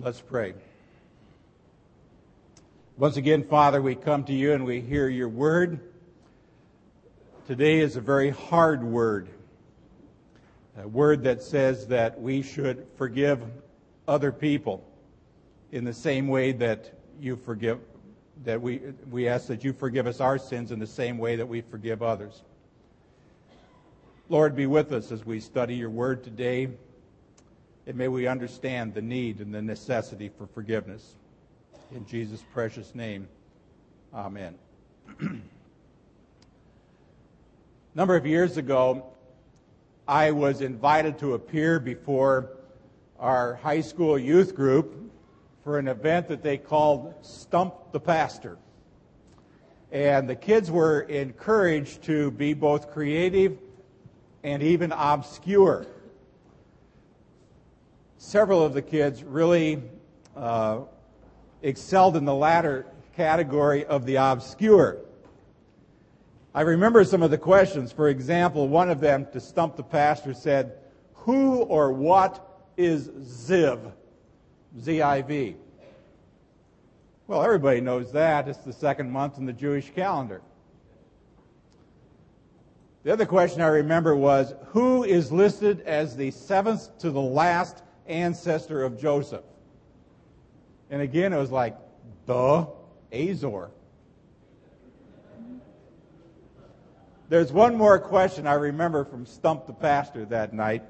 Let's pray. Once again, Father, we come to you and we hear your word. Today is a very hard word. A word that says that we should forgive other people in the same way that you forgive, that we, we ask that you forgive us our sins in the same way that we forgive others. Lord, be with us as we study your word today. And may we understand the need and the necessity for forgiveness. In Jesus' precious name, amen. A number of years ago, I was invited to appear before our high school youth group for an event that they called Stump the Pastor. And the kids were encouraged to be both creative and even obscure several of the kids really uh, excelled in the latter category of the obscure. I remember some of the questions. For example, one of them, to stump the pastor, said, Who or what is Ziv? Z I V. Well, everybody knows that. It's the second month in the Jewish calendar. The other question I remember was Who is listed as the seventh to the last ancestor of Joseph. And again, it was like, duh, Azor. There's one more question I remember from Stump the Pastor that night.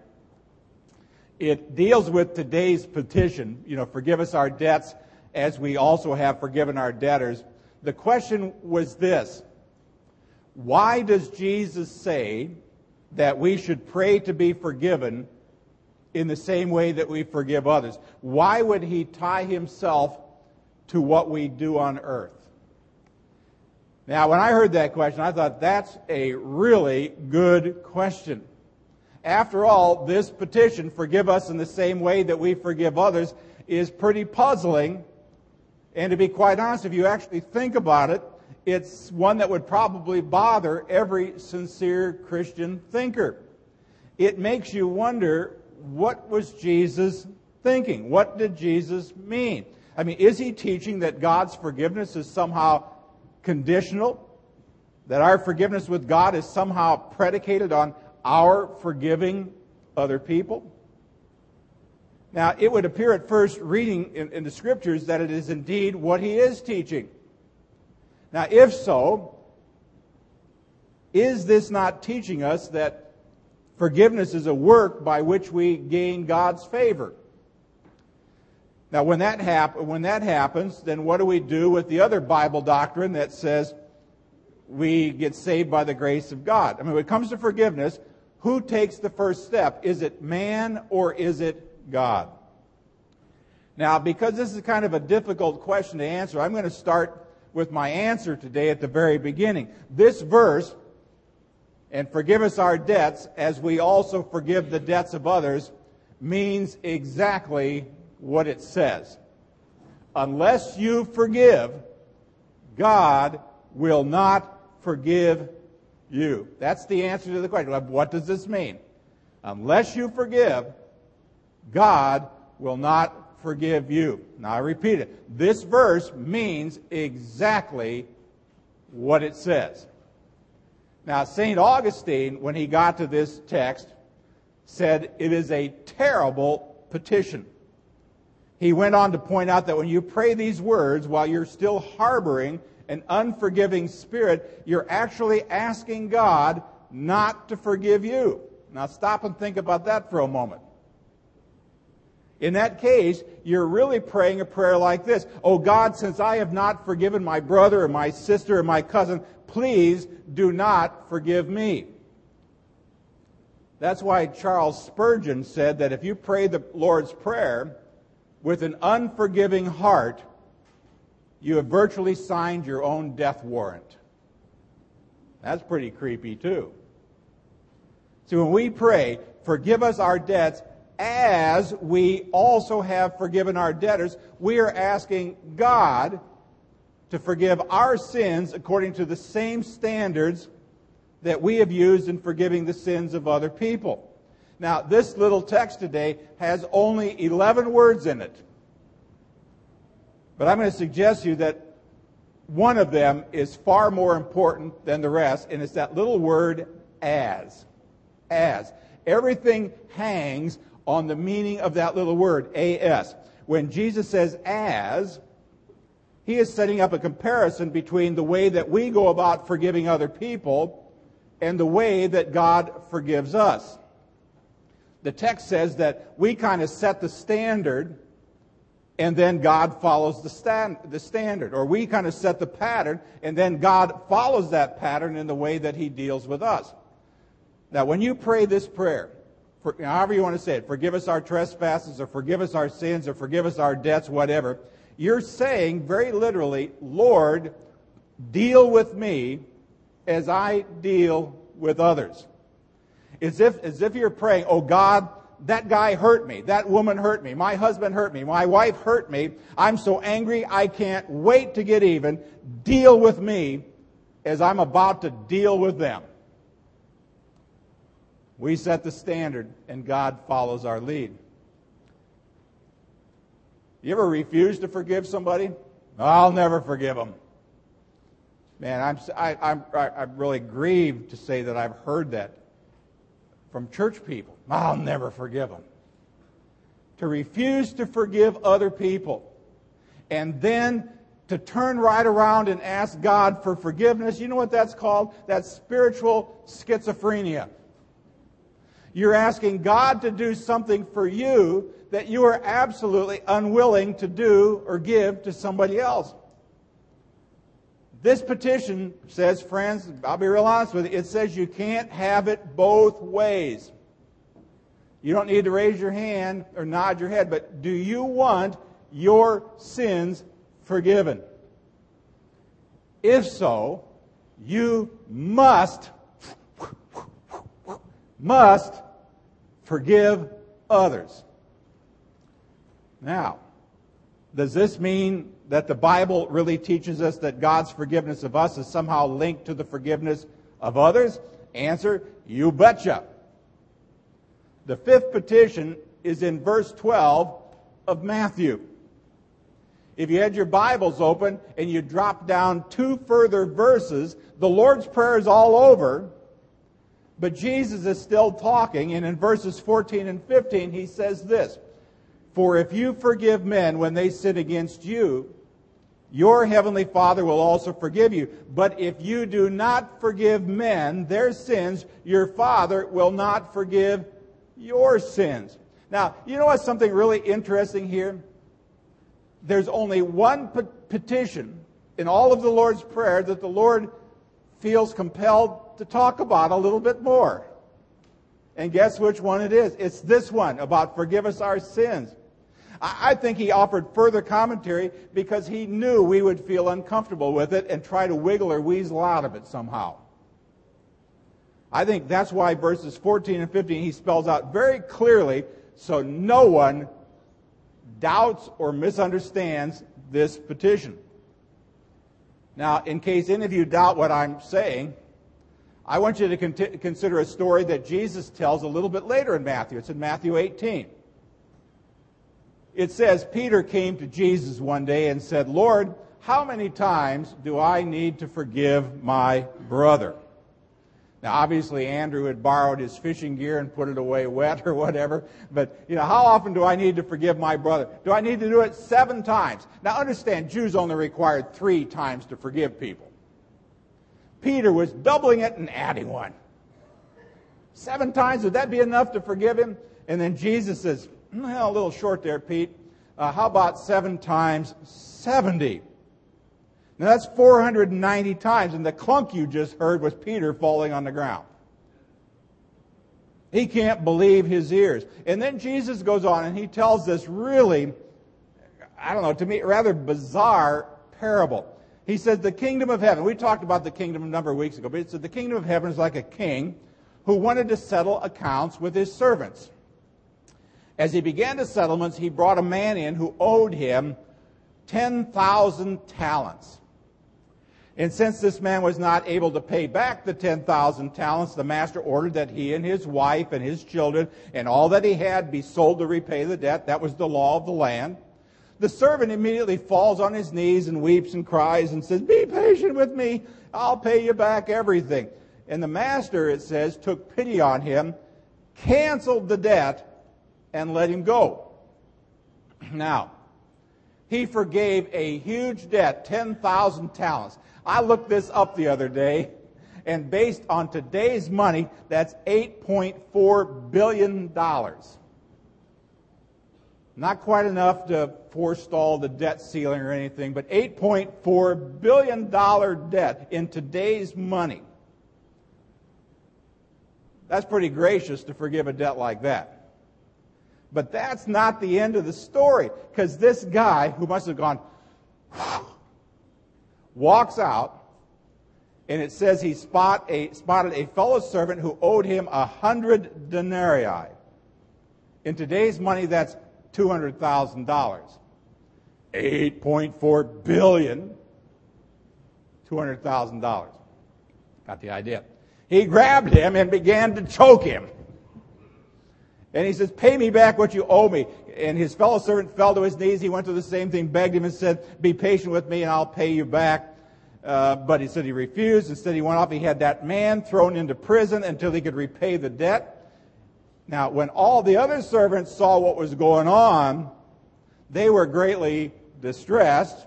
It deals with today's petition, you know, forgive us our debts as we also have forgiven our debtors. The question was this Why does Jesus say that we should pray to be forgiven in the same way that we forgive others. Why would he tie himself to what we do on earth? Now, when I heard that question, I thought that's a really good question. After all, this petition, forgive us in the same way that we forgive others, is pretty puzzling. And to be quite honest, if you actually think about it, it's one that would probably bother every sincere Christian thinker. It makes you wonder what was Jesus thinking? What did Jesus mean? I mean, is he teaching that God's forgiveness is somehow conditional? That our forgiveness with God is somehow predicated on our forgiving other people? Now, it would appear at first reading in, in, the scriptures that it is indeed what he is teaching. Now, if so, is this not teaching us that Forgiveness is a work by which we gain God's favor. Now, when that, hap- when that happens, then what do we do with the other Bible doctrine that says we get saved by the grace of God? I mean, when it comes to forgiveness, who takes the first step? Is it man or is it God? Now, because this is kind of a difficult question to answer, I'm going to start with my answer today at the very beginning. This verse and forgive us our debts as we also forgive the debts of others means exactly what it says. Unless you forgive, God will not forgive you. That's the answer to the question. What does this mean? Unless you forgive, God will not forgive you. Now I repeat it. This verse means exactly what it says. Now, St. Augustine, when he got to this text, said it is a terrible petition. He went on to point out that when you pray these words while you're still harboring an unforgiving spirit, you're actually asking God not to forgive you. Now, stop and think about that for a moment. In that case, you're really praying a prayer like this Oh God, since I have not forgiven my brother or my sister or my cousin, please do not forgive me. That's why Charles Spurgeon said that if you pray the Lord's Prayer with an unforgiving heart, you have virtually signed your own death warrant. That's pretty creepy, too. See, when we pray, forgive us our debts as we also have forgiven our debtors, we are asking God to forgive our sins according to the same standards that we have used in forgiving the sins of other people. Now, this little text today has only 11 words in it. But I'm going to suggest to you that one of them is far more important than the rest, and it's that little word as. As. Everything hangs on the meaning of that little word, as. When Jesus says as, he is setting up a comparison between the way that we go about forgiving other people and the way that God forgives us. The text says that we kind of set the standard and then God follows the, stand, the standard. Or we kind of set the pattern and then God follows that pattern in the way that He deals with us. Now, when you pray this prayer, for, however you want to say it, forgive us our trespasses or forgive us our sins or forgive us our debts, whatever, you're saying very literally, Lord, deal with me as I deal with others. As if, as if you're praying, oh God, that guy hurt me. That woman hurt me. My husband hurt me. My wife hurt me. I'm so angry I can't wait to get even. Deal with me as I'm about to deal with them. We set the standard and God follows our lead. You ever refuse to forgive somebody? I'll never forgive them. Man, I'm, I, I'm, I'm really grieved to say that I've heard that from church people. I'll never forgive them. To refuse to forgive other people and then to turn right around and ask God for forgiveness, you know what that's called? That's spiritual schizophrenia. You're asking God to do something for you that you are absolutely unwilling to do or give to somebody else. This petition says, friends, I'll be real honest with you, it says you can't have it both ways. You don't need to raise your hand or nod your head, but do you want your sins forgiven? If so, you must, must forgive others. Now, does this mean that the Bible really teaches us that God's forgiveness of us is somehow linked to the forgiveness of others? Answer, you betcha. The fifth petition is in verse 12 of Matthew. If you had your Bibles open and you drop down two further verses, the Lord's Prayer is all over, but Jesus is still talking, and in verses 14 and 15, he says this For if you forgive men when they sin against you, your heavenly Father will also forgive you. But if you do not forgive men their sins, your Father will not forgive your sins. Now, you know what's something really interesting here? There's only one petition in all of the Lord's Prayer that the Lord feels compelled to talk about a little bit more. And guess which one it is? It's this one about forgive us our sins. I think he offered further commentary because he knew we would feel uncomfortable with it and try to wiggle or weasel out of it somehow. I think that's why verses 14 and 15 he spells out very clearly so no one doubts or misunderstands this petition. Now, in case any of you doubt what I'm saying, I want you to consider a story that Jesus tells a little bit later in Matthew. It's in Matthew 18 it says Peter came to Jesus one day and said, Lord, how many times do I need to forgive my brother? Now, obviously, Andrew had borrowed his fishing gear and put it away wet or whatever. But, you know, how often do I need to forgive my brother? Do I need to do it seven times? Now, understand, Jews only required three times to forgive people. Peter was doubling it and adding one. Seven times, would that be enough to forgive him? And then Jesus says, well, a little short there, Pete. Uh, how about 7 times 70? Now that's 490 times, and the clunk you just heard was Peter falling on the ground. He can't believe his ears. And then Jesus goes on and he tells this really, I don't know, to me, rather bizarre parable. He says, The kingdom of heaven, we talked about the kingdom a number of weeks ago, but he said, The kingdom of heaven is like a king who wanted to settle accounts with his servants. As he began the settlements, he brought a man in who owed him 10,000 talents. And since this man was not able to pay back the 10,000 talents, the master ordered that he and his wife and his children and all that he had be sold to repay the debt. That was the law of the land. The servant immediately falls on his knees and weeps and cries and says, Be patient with me. I'll pay you back everything. And the master, it says, took pity on him, canceled the debt, and let him go. Now, he forgave a huge debt, 10,000 talents. I looked this up the other day, and based on today's money, that's $8.4 billion. Not quite enough to forestall the debt ceiling or anything, but $8.4 billion debt in today's money. That's pretty gracious to forgive a debt like that. But that's not the end of the story, because this guy, who must have gone, walks out, and it says he spot a, spotted a fellow servant who owed him a hundred denarii. In today's money, that's $200,000. 8.4 billion, $200,000. Got the idea. He grabbed him and began to choke him. And he says, Pay me back what you owe me. And his fellow servant fell to his knees. He went through the same thing, begged him, and said, Be patient with me, and I'll pay you back. Uh, but he said he refused. Instead, he went off. He had that man thrown into prison until he could repay the debt. Now, when all the other servants saw what was going on, they were greatly distressed.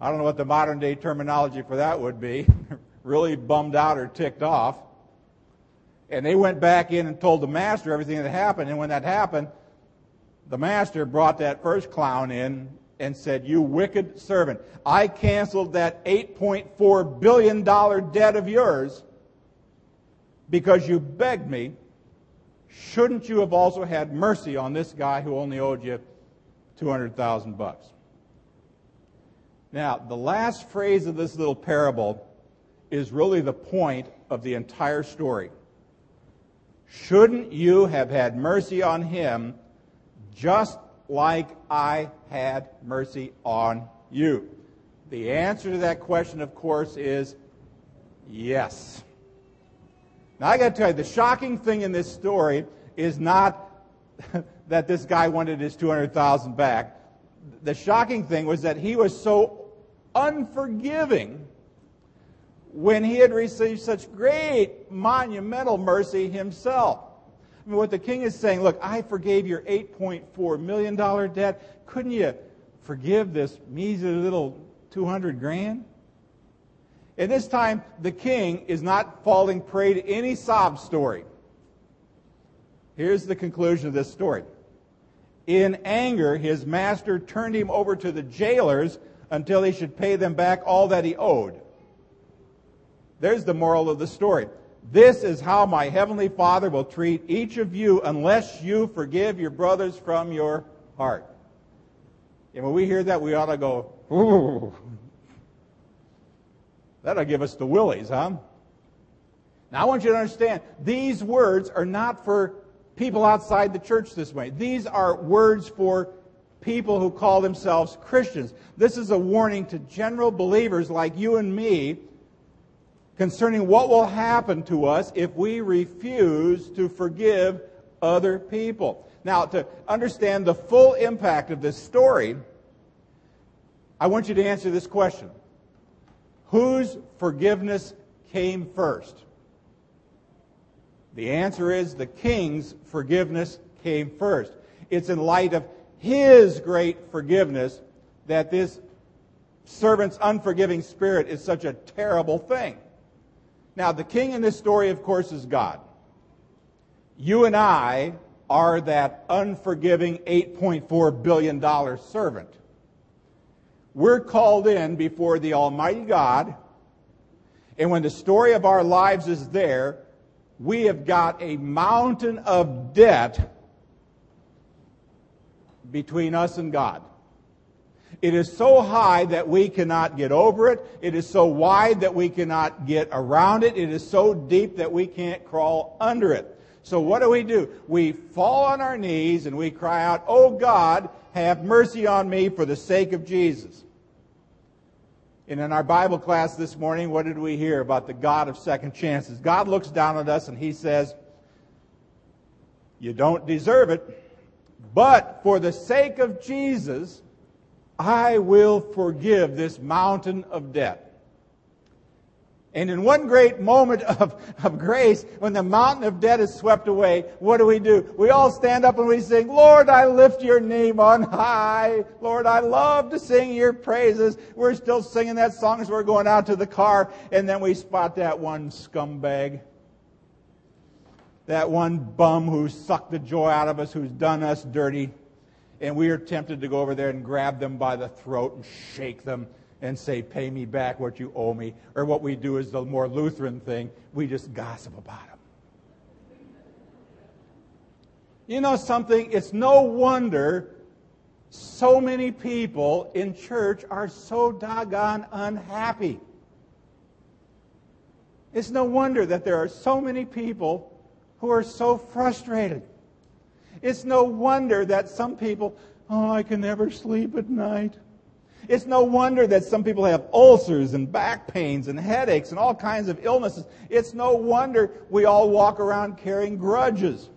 I don't know what the modern day terminology for that would be. really bummed out or ticked off. And they went back in and told the master everything that happened. And when that happened, the master brought that first clown in and said, You wicked servant, I canceled that $8.4 billion debt of yours because you begged me shouldn't you have also had mercy on this guy who only owed you 200,000 bucks? Now, the last phrase of this little parable is really the point of the entire story. Shouldn't you have had mercy on him just like I had mercy on you? The answer to that question, of course, is yes. Now, I got to tell you, the shocking thing in this story is not that this guy wanted his 200,000 back. The shocking thing was that he was so unforgiving when he had received such great monumental mercy himself. I mean, what the king is saying, look, I forgave your $8.4 million debt. Couldn't you forgive this measly little 200 grand? And this time, the king is not falling prey to any sob story. Here's the conclusion of this story. In anger, his master turned him over to the jailers until he should pay them back all that he owed. There's the moral of the story. This is how my heavenly Father will treat each of you unless you forgive your brothers from your heart. And when we hear that, we ought to go, ooh. That'll give us the willies, huh? Now, I want you to understand, these words are not for people outside the church this way. These are words for people who call themselves Christians. This is a warning to general believers like you and me concerning what will happen to us if we refuse to forgive other people. Now, to understand the full impact of this story, I want you to answer this question Whose forgiveness came first? The answer is the king's forgiveness came first. It's in light of his great forgiveness that this servant's unforgiving spirit is such a terrible thing. Now, the king in this story, of course, is God. You and I are that unforgiving $8.4 billion servant we're called in before the Almighty God, and when the story of our lives is there, we have got a mountain of debt between us and God. It is so high that we cannot get over it. It is so wide that we cannot get around it. It is so deep that we can't crawl under it. So what do we do? We fall on our knees and we cry out, Oh God, have mercy on me for the sake of Jesus. And in our Bible class this morning, what did we hear about the God of second chances? God looks down at us and he says, You don't deserve it, But for the sake of Jesus, I will forgive this mountain of debt. And in one great moment of, of grace, when the mountain of debt is swept away, what do we do? We all stand up and we sing, Lord, I lift your name on high. Lord, I love to sing your praises. We're still singing that song as we're going out to the car, and then we spot that one scumbag. That one bum who sucked the joy out of us, who's done us dirty. And we are tempted to go over there and grab them by the throat and shake them and say, Pay me back what you owe me. Or what we do is the more Lutheran thing we just gossip about them. You know something? It's no wonder so many people in church are so doggone unhappy. It's no wonder that there are so many people who are so frustrated. It's no wonder that some people, oh, I can never sleep at night. It's no wonder that some people have ulcers and back pains and headaches and all kinds of illnesses. It's no wonder we all walk around carrying grudges.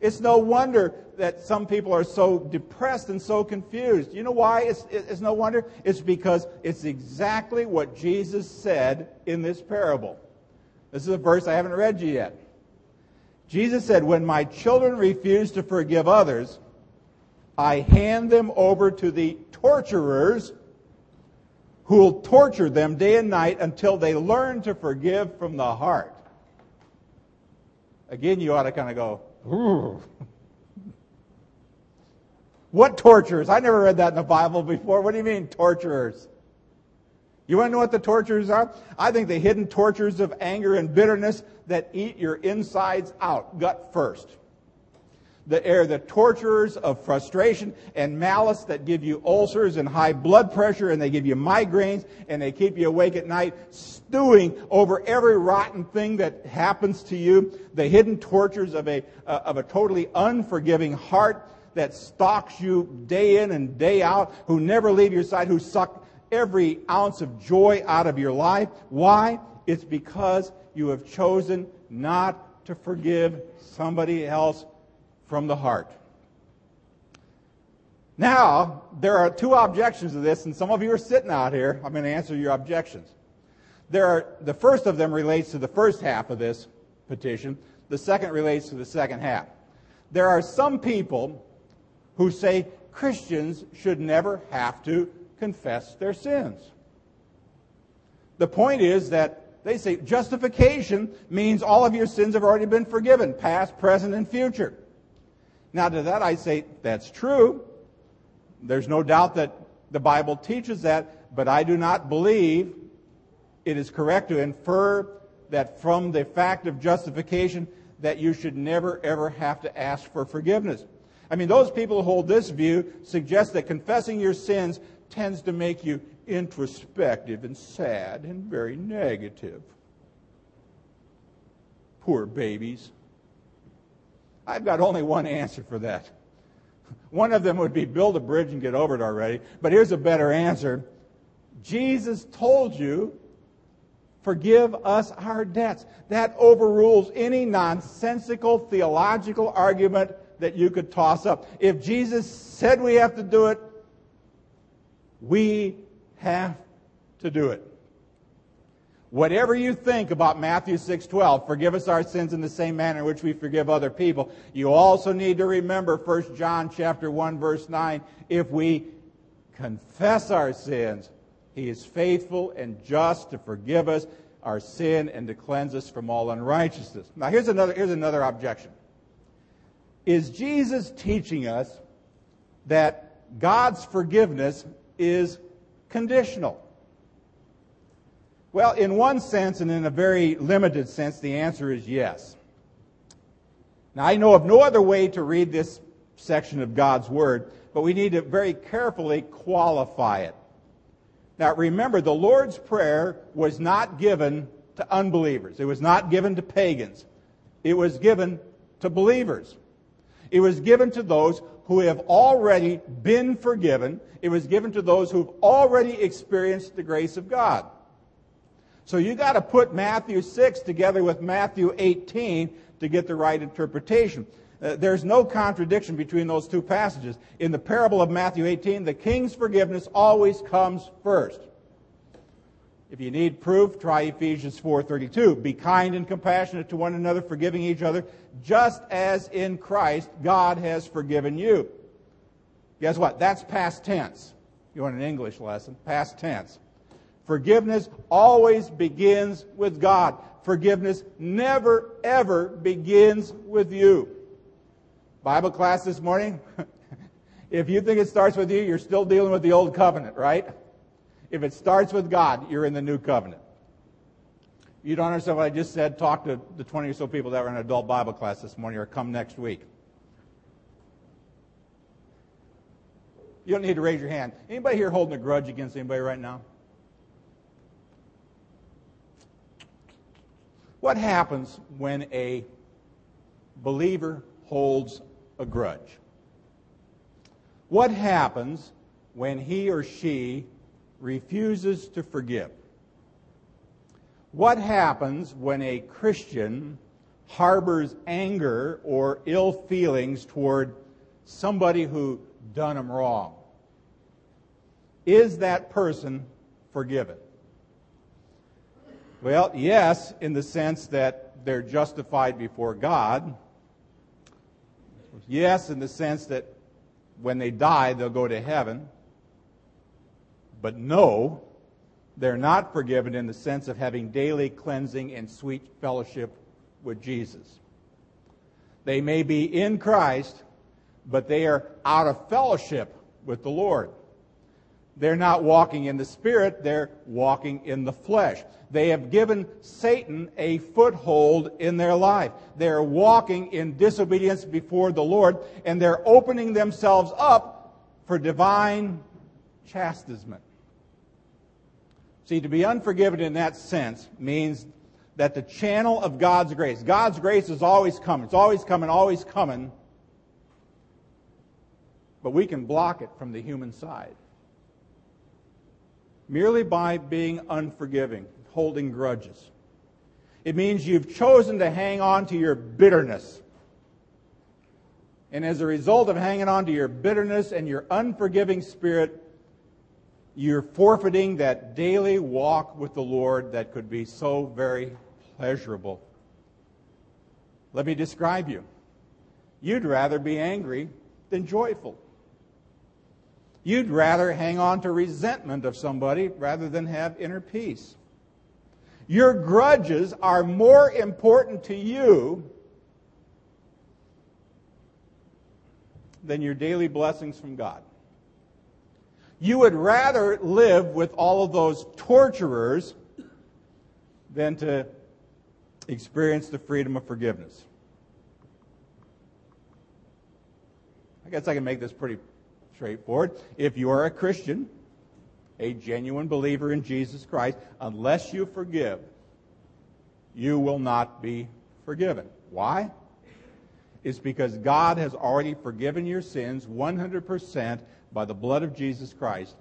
It's no wonder that some people are so depressed and so confused. You know why it's, it's no wonder? It's because it's exactly what Jesus said in this parable. This is a verse I haven't read you yet. Jesus said, When my children refuse to forgive others, I hand them over to the torturers who will torture them day and night until they learn to forgive from the heart. Again, you ought to kind of go, Ooh. what torturers? I never read that in the Bible before. What do you mean, torturers? You want to know what the tortures are? I think the hidden tortures of anger and bitterness that eat your insides out, gut first the, are the torturers of frustration and malice that give you ulcers and high blood pressure and they give you migraines and they keep you awake at night stewing over every rotten thing that happens to you. The hidden tortures of a, uh, of a totally unforgiving heart that stalks you day in and day out, who never leave your side, who suck every ounce of joy out of your life. Why? It's because you have chosen not to forgive somebody else from the heart. Now, there are two objections to this, and some of you are sitting out here. I'm going to answer your objections. There are, the first of them relates to the first half of this petition. The second relates to the second half. There are some people who say Christians should never have to confess their sins. The point is that they say justification means all of your sins have already been forgiven, past, present, and future. Now, to that I say, that's true. There's no doubt that the Bible teaches that, but I do not believe it is correct to infer that from the fact of justification that you should never ever have to ask for forgiveness. I mean, those people who hold this view suggest that confessing your sins tends to make you introspective and sad and very negative. Poor babies. I've got only one answer for that. One of them would be build a bridge and get over it already. But here's a better answer Jesus told you, forgive us our debts. That overrules any nonsensical theological argument that you could toss up. If Jesus said we have to do it, we have to do it. Whatever you think about Matthew 6:12, forgive us our sins in the same manner in which we forgive other people. You also need to remember 1 John chapter 1 verse 9, if we confess our sins, he is faithful and just to forgive us our sin and to cleanse us from all unrighteousness. Now here's another here's another objection. Is Jesus teaching us that God's forgiveness is conditional? Well, in one sense, and in a very limited sense, the answer is yes. Now, I know of no other way to read this section of God's Word, but we need to very carefully qualify it. Now, remember, the Lord's Prayer was not given to unbelievers, it was not given to pagans, it was given to believers. It was given to those who have already been forgiven. It was given to those who've already experienced the grace of God. So you got to put Matthew 6 together with Matthew 18 to get the right interpretation. Uh, there's no contradiction between those two passages. In the parable of Matthew 18, the king's forgiveness always comes first. If you need proof, try Ephesians 4:32. Be kind and compassionate to one another, forgiving each other, just as in Christ God has forgiven you. Guess what? That's past tense. You want an English lesson? Past tense. Forgiveness always begins with God. Forgiveness never ever begins with you. Bible class this morning. if you think it starts with you, you're still dealing with the old covenant, right? If it starts with God, you're in the new covenant. You don't understand what I just said? Talk to the 20 or so people that were in adult Bible class this morning or come next week. You don't need to raise your hand. Anybody here holding a grudge against anybody right now? What happens when a believer holds a grudge? What happens when he or she refuses to forgive? What happens when a Christian harbors anger or ill feelings toward somebody who done them wrong? Is that person forgiven? Well, yes, in the sense that they're justified before God. Yes, in the sense that when they die, they'll go to heaven. But no, they're not forgiven in the sense of having daily cleansing and sweet fellowship with Jesus. They may be in Christ, but they are out of fellowship with the Lord. They're not walking in the Spirit, they're walking in the flesh. They have given Satan a foothold in their life. They're walking in disobedience before the Lord, and they're opening themselves up for divine chastisement. See, to be unforgiven in that sense means that the channel of God's grace, God's grace is always coming. It's always coming, always coming. But we can block it from the human side merely by being unforgiving, holding grudges. It means you've chosen to hang on to your bitterness. And as a result of hanging on to your bitterness and your unforgiving spirit, you're forfeiting that daily walk with the Lord that could be so very pleasurable. Let me describe you. You'd rather be angry than joyful. You'd rather hang on to resentment of somebody rather than have inner peace. Your grudges are more important to you than your daily blessings from God. You would rather live with all of those torturers than to experience the freedom of forgiveness. I guess I can make this pretty straightforward. If you are a Christian, a genuine believer in Jesus Christ, unless you forgive, you will not be forgiven. Why? It's because God has already forgiven your sins 100% by the blood of Jesus Christ.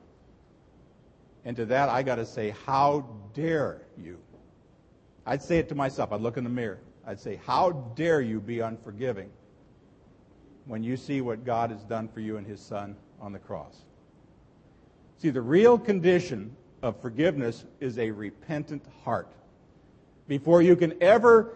And to that, I got to say, how dare you? I'd say it to myself. I'd look in the mirror. I'd say, how dare you be unforgiving when you see what God has done for you and His Son on the cross. See, the real condition of forgiveness is a repentant heart. Before you can ever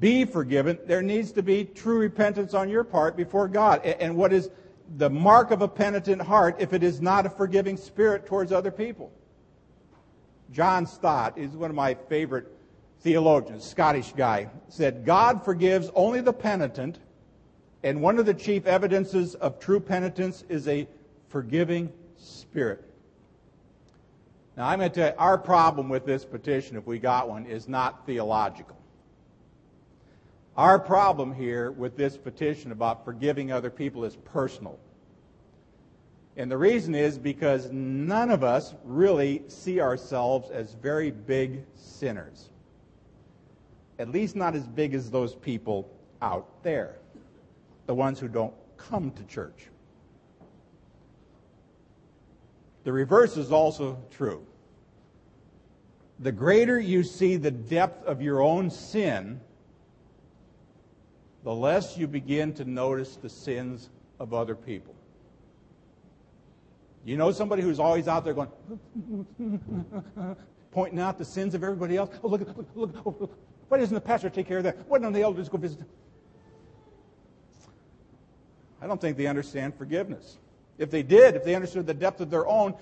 be forgiven, there needs to be true repentance on your part before God. And what is the mark of a penitent heart if it is not a forgiving spirit towards other people? John Stott is one of my favorite theologians, Scottish guy, said, God forgives only the penitent, and one of the chief evidences of true penitence is a forgiving spirit. Now, I'm going to tell you, our problem with this petition, if we got one, is not theological. Our problem here with this petition about forgiving other people is personal. And the reason is because none of us really see ourselves as very big sinners. At least not as big as those people out there, the ones who don't come to church. The reverse is also true. The greater you see the depth of your own sin, the less you begin to notice the sins of other people. You know somebody who's always out there going, pointing out the sins of everybody else? Oh, look, look, look, oh. Why doesn't the pastor take care of that? Why don't the elders go visit? I don't think they understand forgiveness. If they did, if they understood the depth of their own,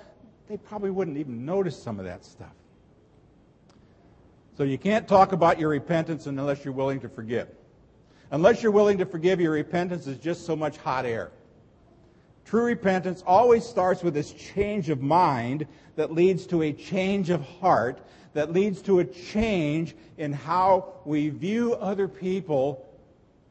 they probably wouldn't even notice some of that stuff. So you can't talk about your repentance unless you're willing to forgive. Unless you're willing to forgive, your repentance is just so much hot air. True repentance always starts with this change of mind that leads to a change of heart, that leads to a change in how we view other people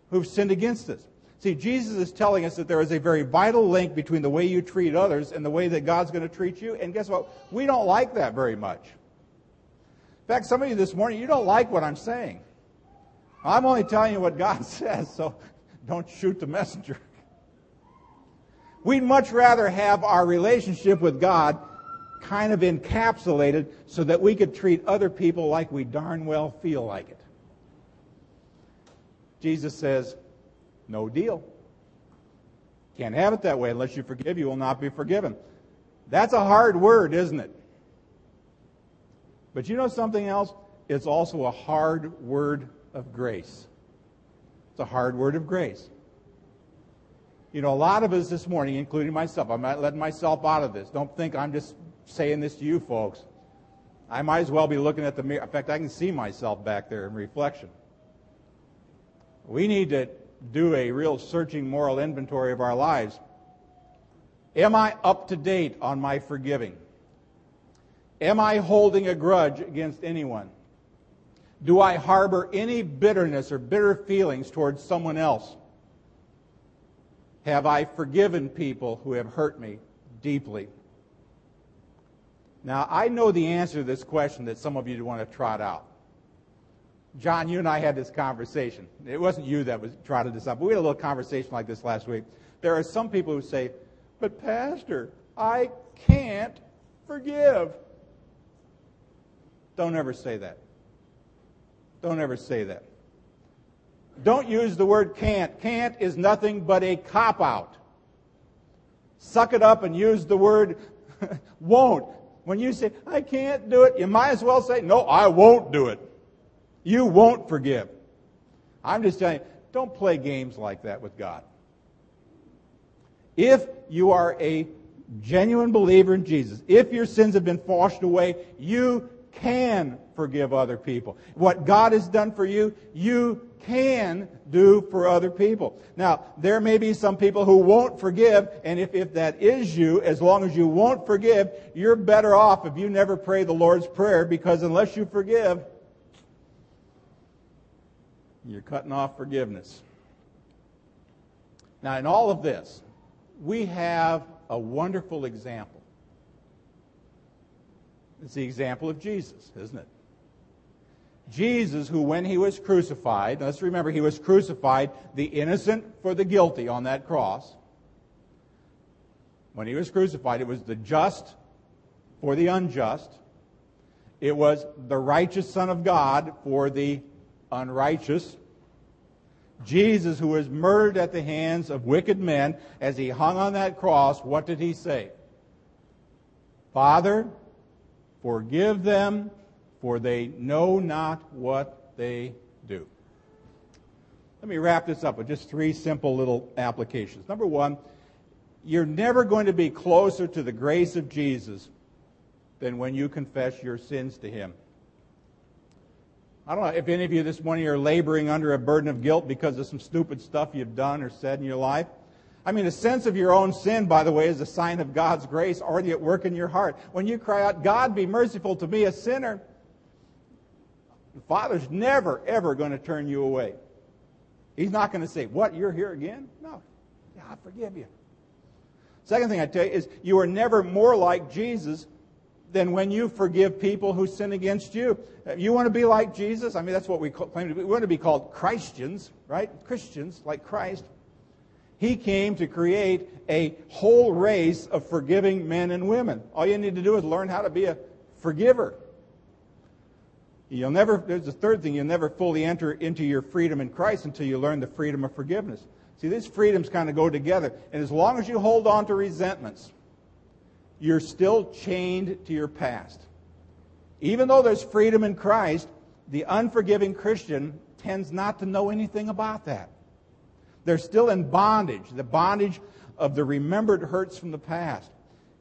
who've sinned against us. See, Jesus is telling us that there is a very vital link between the way you treat others and the way that God's going to treat you. And guess what? We don't like that very much. In fact, some of you this morning, you don't like what I'm saying. I'm only telling you what God says, so don't shoot the messenger. We'd much rather have our relationship with God kind of encapsulated so that we could treat other people like we darn well feel like it. Jesus says, no deal. Can't have it that way. Unless you forgive, you will not be forgiven. That's a hard word, isn't it? But you know something else? It's also a hard word of grace. It's a hard word of grace. You know, a lot of us this morning, including myself, I'm not letting myself out of this. Don't think I'm just saying this to you folks. I might as well be looking at the mirror. In fact, I can see myself back there in reflection. We need to do a real searching moral inventory of our lives. Am I up to date on my forgiving? Am I holding a grudge against anyone? Do I harbor any bitterness or bitter feelings towards someone else? Have I forgiven people who have hurt me deeply? Now, I know the answer to this question that some of you want to trot out. John, you and I had this conversation. It wasn't you that was trotted this out, but we had a little conversation like this last week. There are some people who say, But, Pastor, I can't forgive. Don't ever say that. Don't ever say that. Don't use the word can't. Can't is nothing but a cop out. Suck it up and use the word won't. When you say, I can't do it, you might as well say, No, I won't do it. You won't forgive. I'm just telling you, don't play games like that with God. If you are a genuine believer in Jesus, if your sins have been washed away, you can forgive other people. What God has done for you, you can do for other people. Now, there may be some people who won't forgive, and if, if that is you, as long as you won't forgive, you're better off if you never pray the Lord's Prayer, because unless you forgive, you're cutting off forgiveness. Now, in all of this, we have a wonderful example. It's the example of Jesus, isn't it? Jesus, who when he was crucified, let's remember he was crucified, the innocent for the guilty on that cross. When he was crucified, it was the just for the unjust. It was the righteous Son of God for the unrighteous. Jesus, who was murdered at the hands of wicked men, as he hung on that cross, what did he say? Father, forgive them, for they know not what they do. Let me wrap this up with just three simple little applications. Number one, you're never going to be closer to the grace of Jesus than when you confess your sins to him. I don't know if any of you this morning are laboring under a burden of guilt because of some stupid stuff you've done or said in your life. I mean, a sense of your own sin, by the way, is a sign of God's grace already at work in your heart. When you cry out, God, be merciful to me, a sinner, the Father's never, ever going to turn you away. He's not going to say, What, you're here again? No. Yeah, I forgive you. Second thing I tell you is you are never more like Jesus than when you forgive people who sin against you. Uh, you want to be like Jesus? I mean, that's what we claim to be. We want to be called Christians, right? Christians, like Christ. He came to create a whole race of forgiving men and women. All you need to do is learn how to be a forgiver. You'll never, there's a third thing, you'll never fully enter into your freedom in Christ until you learn the freedom of forgiveness. See, these freedoms kind of go together. And as long as you hold on to resentments, you're still chained to your past. Even though there's freedom in Christ, the unforgiving Christian tends not to know anything about that. They're still in bondage, the bondage of the remembered hurts from the past.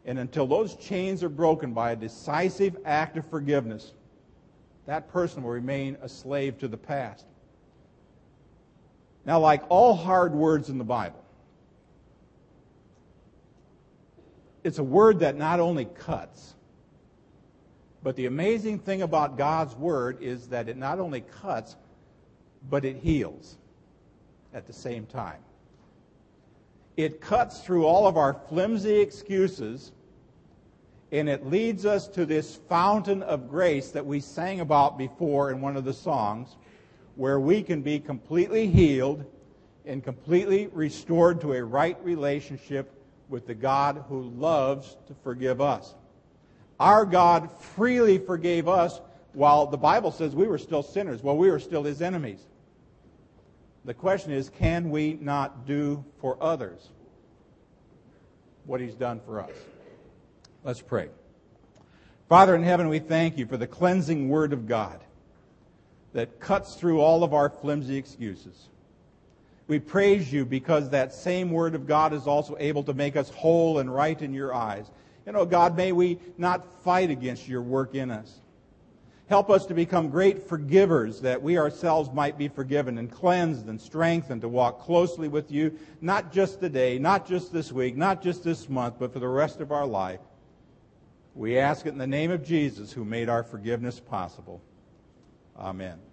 And until those chains are broken by a decisive act of forgiveness, that person will remain a slave to the past. Now, like all hard words in the Bible, it's a word that not only cuts, but the amazing thing about God's word is that it not only cuts, but it heals at the same time. It cuts through all of our flimsy excuses and it leads us to this fountain of grace that we sang about before in one of the songs, where we can be completely healed and completely restored to a right relationship with the God who loves to forgive us. Our God freely forgave us while the Bible says we were still sinners, while we were still his enemies. The question is can we not do for others what he's done for us? Let's pray. Father in heaven, we thank you for the cleansing word of God that cuts through all of our flimsy excuses. We praise you because that same word of God is also able to make us whole and right in your eyes. You know, God, may we not fight against your work in us. Help us to become great forgivers that we ourselves might be forgiven and cleansed and strengthened to walk closely with you, not just today, not just this week, not just this month, but for the rest of our life. We ask it in the name of Jesus, who made our forgiveness possible. Amen.